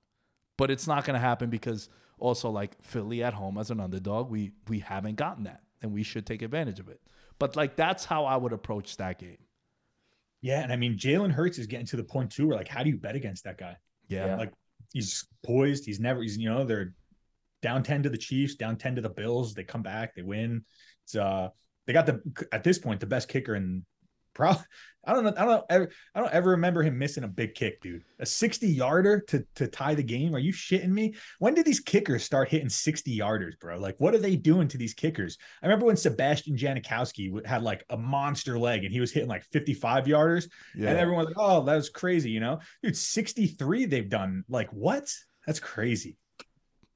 Speaker 2: but it's not to happen because also like Philly at home as an underdog, we we haven't gotten that, and we should take advantage of it. But like that's how I would approach that game.
Speaker 6: Yeah. And I mean, Jalen Hurts is getting to the point too where, like, how do you bet against that guy?
Speaker 2: Yeah,
Speaker 7: Yeah.
Speaker 6: Like, he's poised. He's never, he's, you know, they're down 10 to the Chiefs, down 10 to the Bills. They come back, they win. It's, uh, they got the, at this point, the best kicker in, pro. I don't know. I don't ever, I don't ever remember him missing a big kick, dude. A 60 yarder to, to tie the game. Are you shitting me? When did these kickers start hitting 60 yarders, bro? Like, what are they doing to these kickers? I remember when Sebastian Janikowski had like a monster leg and he was hitting like 55 yarders.
Speaker 2: yeah.
Speaker 6: And everyone's like, oh, that was crazy, you know? Dude, 63 they've done. Like, what? That's crazy.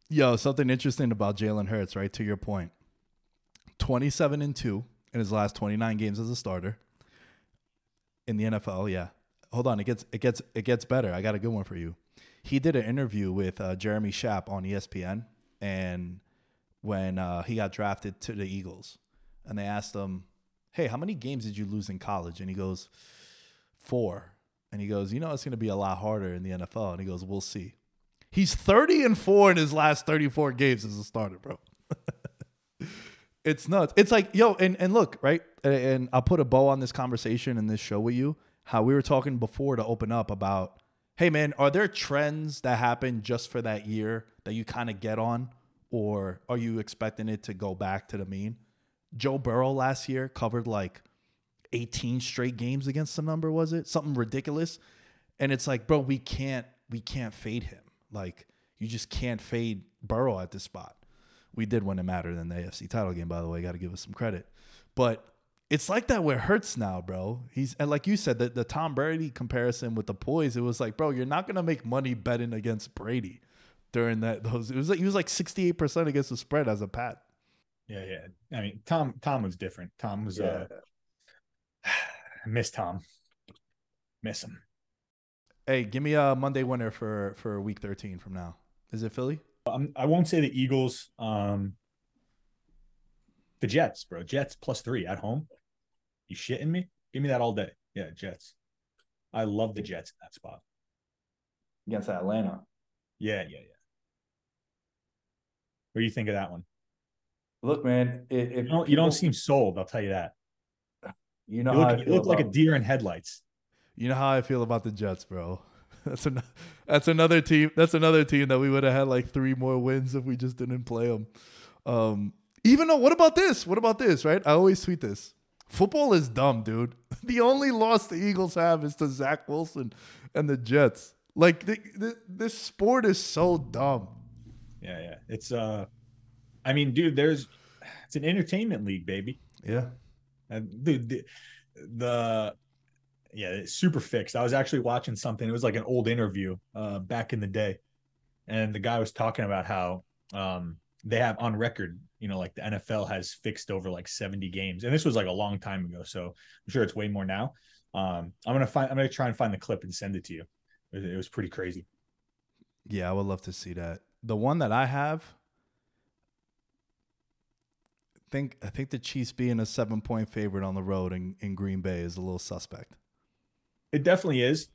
Speaker 2: Yo, something interesting about Jalen Hurts, right? To your point, twenty-seven and two in his last twenty-nine games as a starter in the NFL. Yeah, hold on, it gets it gets it gets better. I got a good one for you. He did an interview with uh, Jeremy Schaap on ESPN, and when uh, he got drafted to the Eagles, and they asked him, "Hey, how many games did you lose in college?" And he goes, four. And he goes, you know, it's going to be a lot harder in the NFL. And he goes, we'll see. He's 30 and four in his last 34 games as a starter, bro. It's nuts. It's like, yo, and, and look, right? And, and I'll put a bow on this conversation and this show with you. How we were talking before to open up about, hey, man, are there trends that happen just for that year that you kind of get on? Or are you expecting it to go back to the mean? Joe Burrow last year covered like 18 straight games against the number was it something ridiculous and it's like bro we can't we can't fade him like You just can't fade Burrow at this spot. We did win it mattered in the AFC title game, by the way. Got to give us some credit. But it's like that where Hurts now, bro. He's and like you said, the, the Tom Brady comparison with the poise, it was like, bro, you're not gonna make money betting against Brady during that those. It was like he was like 68 percent against the spread as a pat.
Speaker 6: Yeah, yeah. I mean, Tom Tom was different. Tom was uh [sighs] miss Tom. Miss him.
Speaker 2: Hey, give me a Monday winner for for week 13 from now. Is it Philly?
Speaker 6: Um, I won't say the Eagles. Um, the Jets, bro. Jets plus three at home. You shitting me? Give me that all day. Yeah, Jets. I love the Jets in that spot.
Speaker 7: against Atlanta.
Speaker 6: Yeah, yeah, yeah. What do you think of that one?
Speaker 7: Look, man, if
Speaker 6: You don't, you don't seem sold. I'll tell you that.
Speaker 7: You know
Speaker 6: You
Speaker 7: how I
Speaker 6: look, you
Speaker 7: feel
Speaker 6: look like a deer in headlights.
Speaker 2: You know how I feel about the Jets, bro. [laughs] That's an, that's another team. That's another team that we would have had like three more wins if we just didn't play them. Um, even though, what about this? What about this? Right? I always tweet this. Football is dumb, dude. [laughs] The only loss the Eagles have is to Zach Wilson and the Jets. Like the, the, this sport is so dumb.
Speaker 6: Yeah, yeah. It's uh, I mean, dude, there's it's an entertainment league, baby.
Speaker 2: Yeah.
Speaker 6: And dude, the, the yeah, it's super fixed. I was actually watching something. It was like an old interview uh back in the day. And the guy was talking about how um they have on record, you know, like the NFL has fixed over like 70 games. And this was like a long time ago. So I'm sure it's way more now. Um, I'm gonna find I'm gonna try and find the clip and send it to you. It, it was pretty crazy.
Speaker 2: Yeah, I would love to see that. The one that I have, think I think the Chiefs being a seven point favorite on the road in, in Green Bay is a little suspect.
Speaker 6: It definitely is.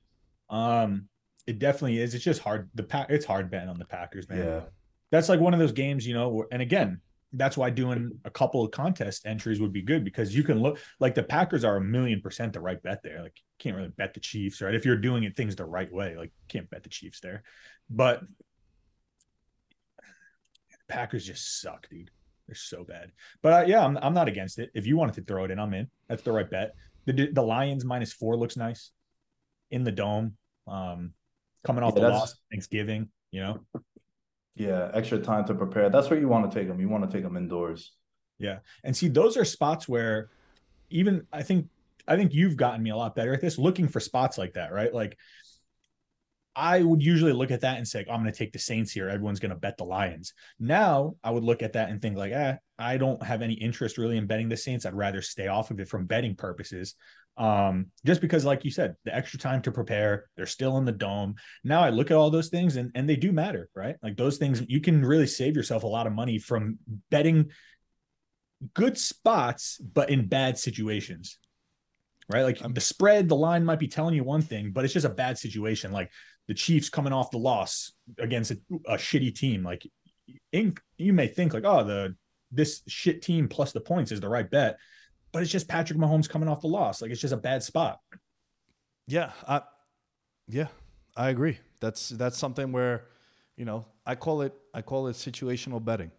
Speaker 6: Um, it definitely is. It's just hard. The pack. It's hard betting on the Packers, man.
Speaker 2: Yeah.
Speaker 6: That's like one of those games, you know. Where, and again, that's why doing a couple of contest entries would be good because you can look like the Packers are a million percent the right bet there. Like, you can't really bet the Chiefs, right? If you're doing it things the right way, like, you can't bet the Chiefs there. But Packers just suck, dude. They're so bad. But uh, yeah, I'm, I'm not against it. If you wanted to throw it in, I'm in. That's the right bet. The the Lions minus four looks nice in the dome. Um, coming off
Speaker 7: Yeah,
Speaker 6: the loss Thanksgiving, you know.
Speaker 7: Yeah, extra time to prepare. That's where you want to take them. You want to take them indoors.
Speaker 6: Yeah. And see, those are spots where even I think I think you've gotten me a lot better at this, looking for spots like that, right? Like I would usually look at that and say, I'm going to take the Saints here. Everyone's going to bet the Lions. Now I would look at that and think like, eh, I don't have any interest really in betting the Saints. I'd rather stay off of it from betting purposes. Um, just because, like you said, the extra time to prepare, they're still in the dome. Now I look at all those things and, and they do matter, right? Like those things, you can really save yourself a lot of money from betting good spots, but in bad situations. Right? Like the spread, the line might be telling you one thing, but it's just a bad situation. Like the Chiefs coming off the loss against a, a shitty team. Like in, you may think like, oh, the this shit team plus the points is the right bet, but it's just Patrick Mahomes coming off the loss. Like it's just a bad spot.
Speaker 2: Yeah, I, yeah, I agree. That's that's something where, you know, I call it I call it situational betting.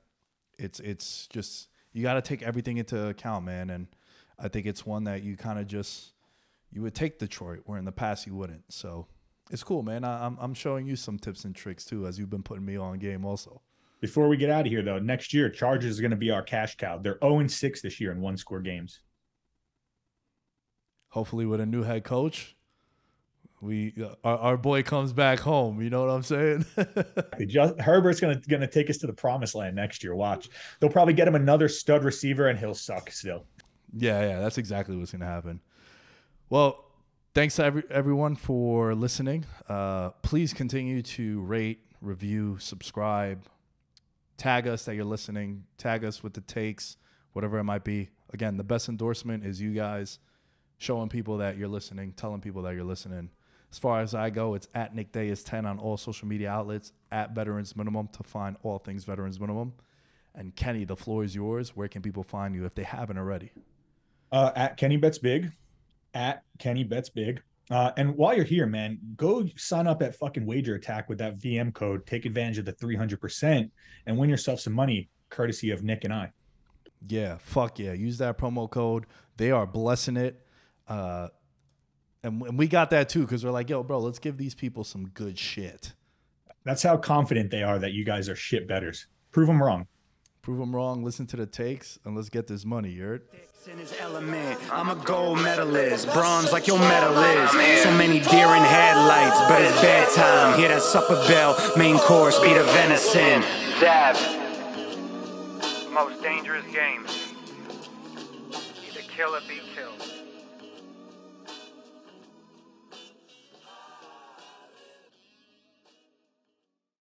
Speaker 2: It's it's just you got to take everything into account, man. And I think it's one that you kind of just you would take Detroit, where in the past you wouldn't. So it's cool, man. I, I'm I'm showing you some tips and tricks too, as you've been putting me on game also.
Speaker 6: Before we get out of here, though, next year Chargers is going to be our cash cow. They're 0 6 this year in one score games.
Speaker 2: Hopefully, with a new head coach, we our, our boy comes back home. You know what I'm saying? [laughs]
Speaker 6: Just, Herbert's gonna gonna take us to the promised land next year. Watch, they'll probably get him another stud receiver, and he'll suck still.
Speaker 2: Yeah, yeah, that's exactly what's gonna happen. Well, thanks to every, everyone for listening. Uh, please continue to rate, review, subscribe, tag us that you're listening, tag us with the takes, whatever it might be. Again, the best endorsement is you guys showing people that you're listening, telling people that you're listening. As far as I go, it's at Nick Dais 10 on all social media outlets, at Veterans Minimum to find all things Veterans Minimum. And Kenny, the floor is yours. Where can people find you if they haven't already?
Speaker 6: Uh, at Kenny Bets Big, at Kenny Bets Big. Uh, and while you're here, man, go sign up at fucking Wager Attack with that VM code. Take advantage of the 300% and win yourself some money, courtesy of Nick and I.
Speaker 2: Yeah, fuck yeah. Use that promo code. They are blessing it. Uh, and, and we got that too because we're like, yo, bro, let's give these people some good shit.
Speaker 6: That's how confident they are that you guys are shit betters. Prove them wrong.
Speaker 2: Prove them wrong. Listen to the takes, and let's get this money. You heard?
Speaker 5: in his element. I'm a gold medalist, bronze like your medal is. So many deer in headlights, but it's bedtime. Hear that supper bell, main course, beat of venison.
Speaker 3: Dab. Most dangerous game. Either kill or be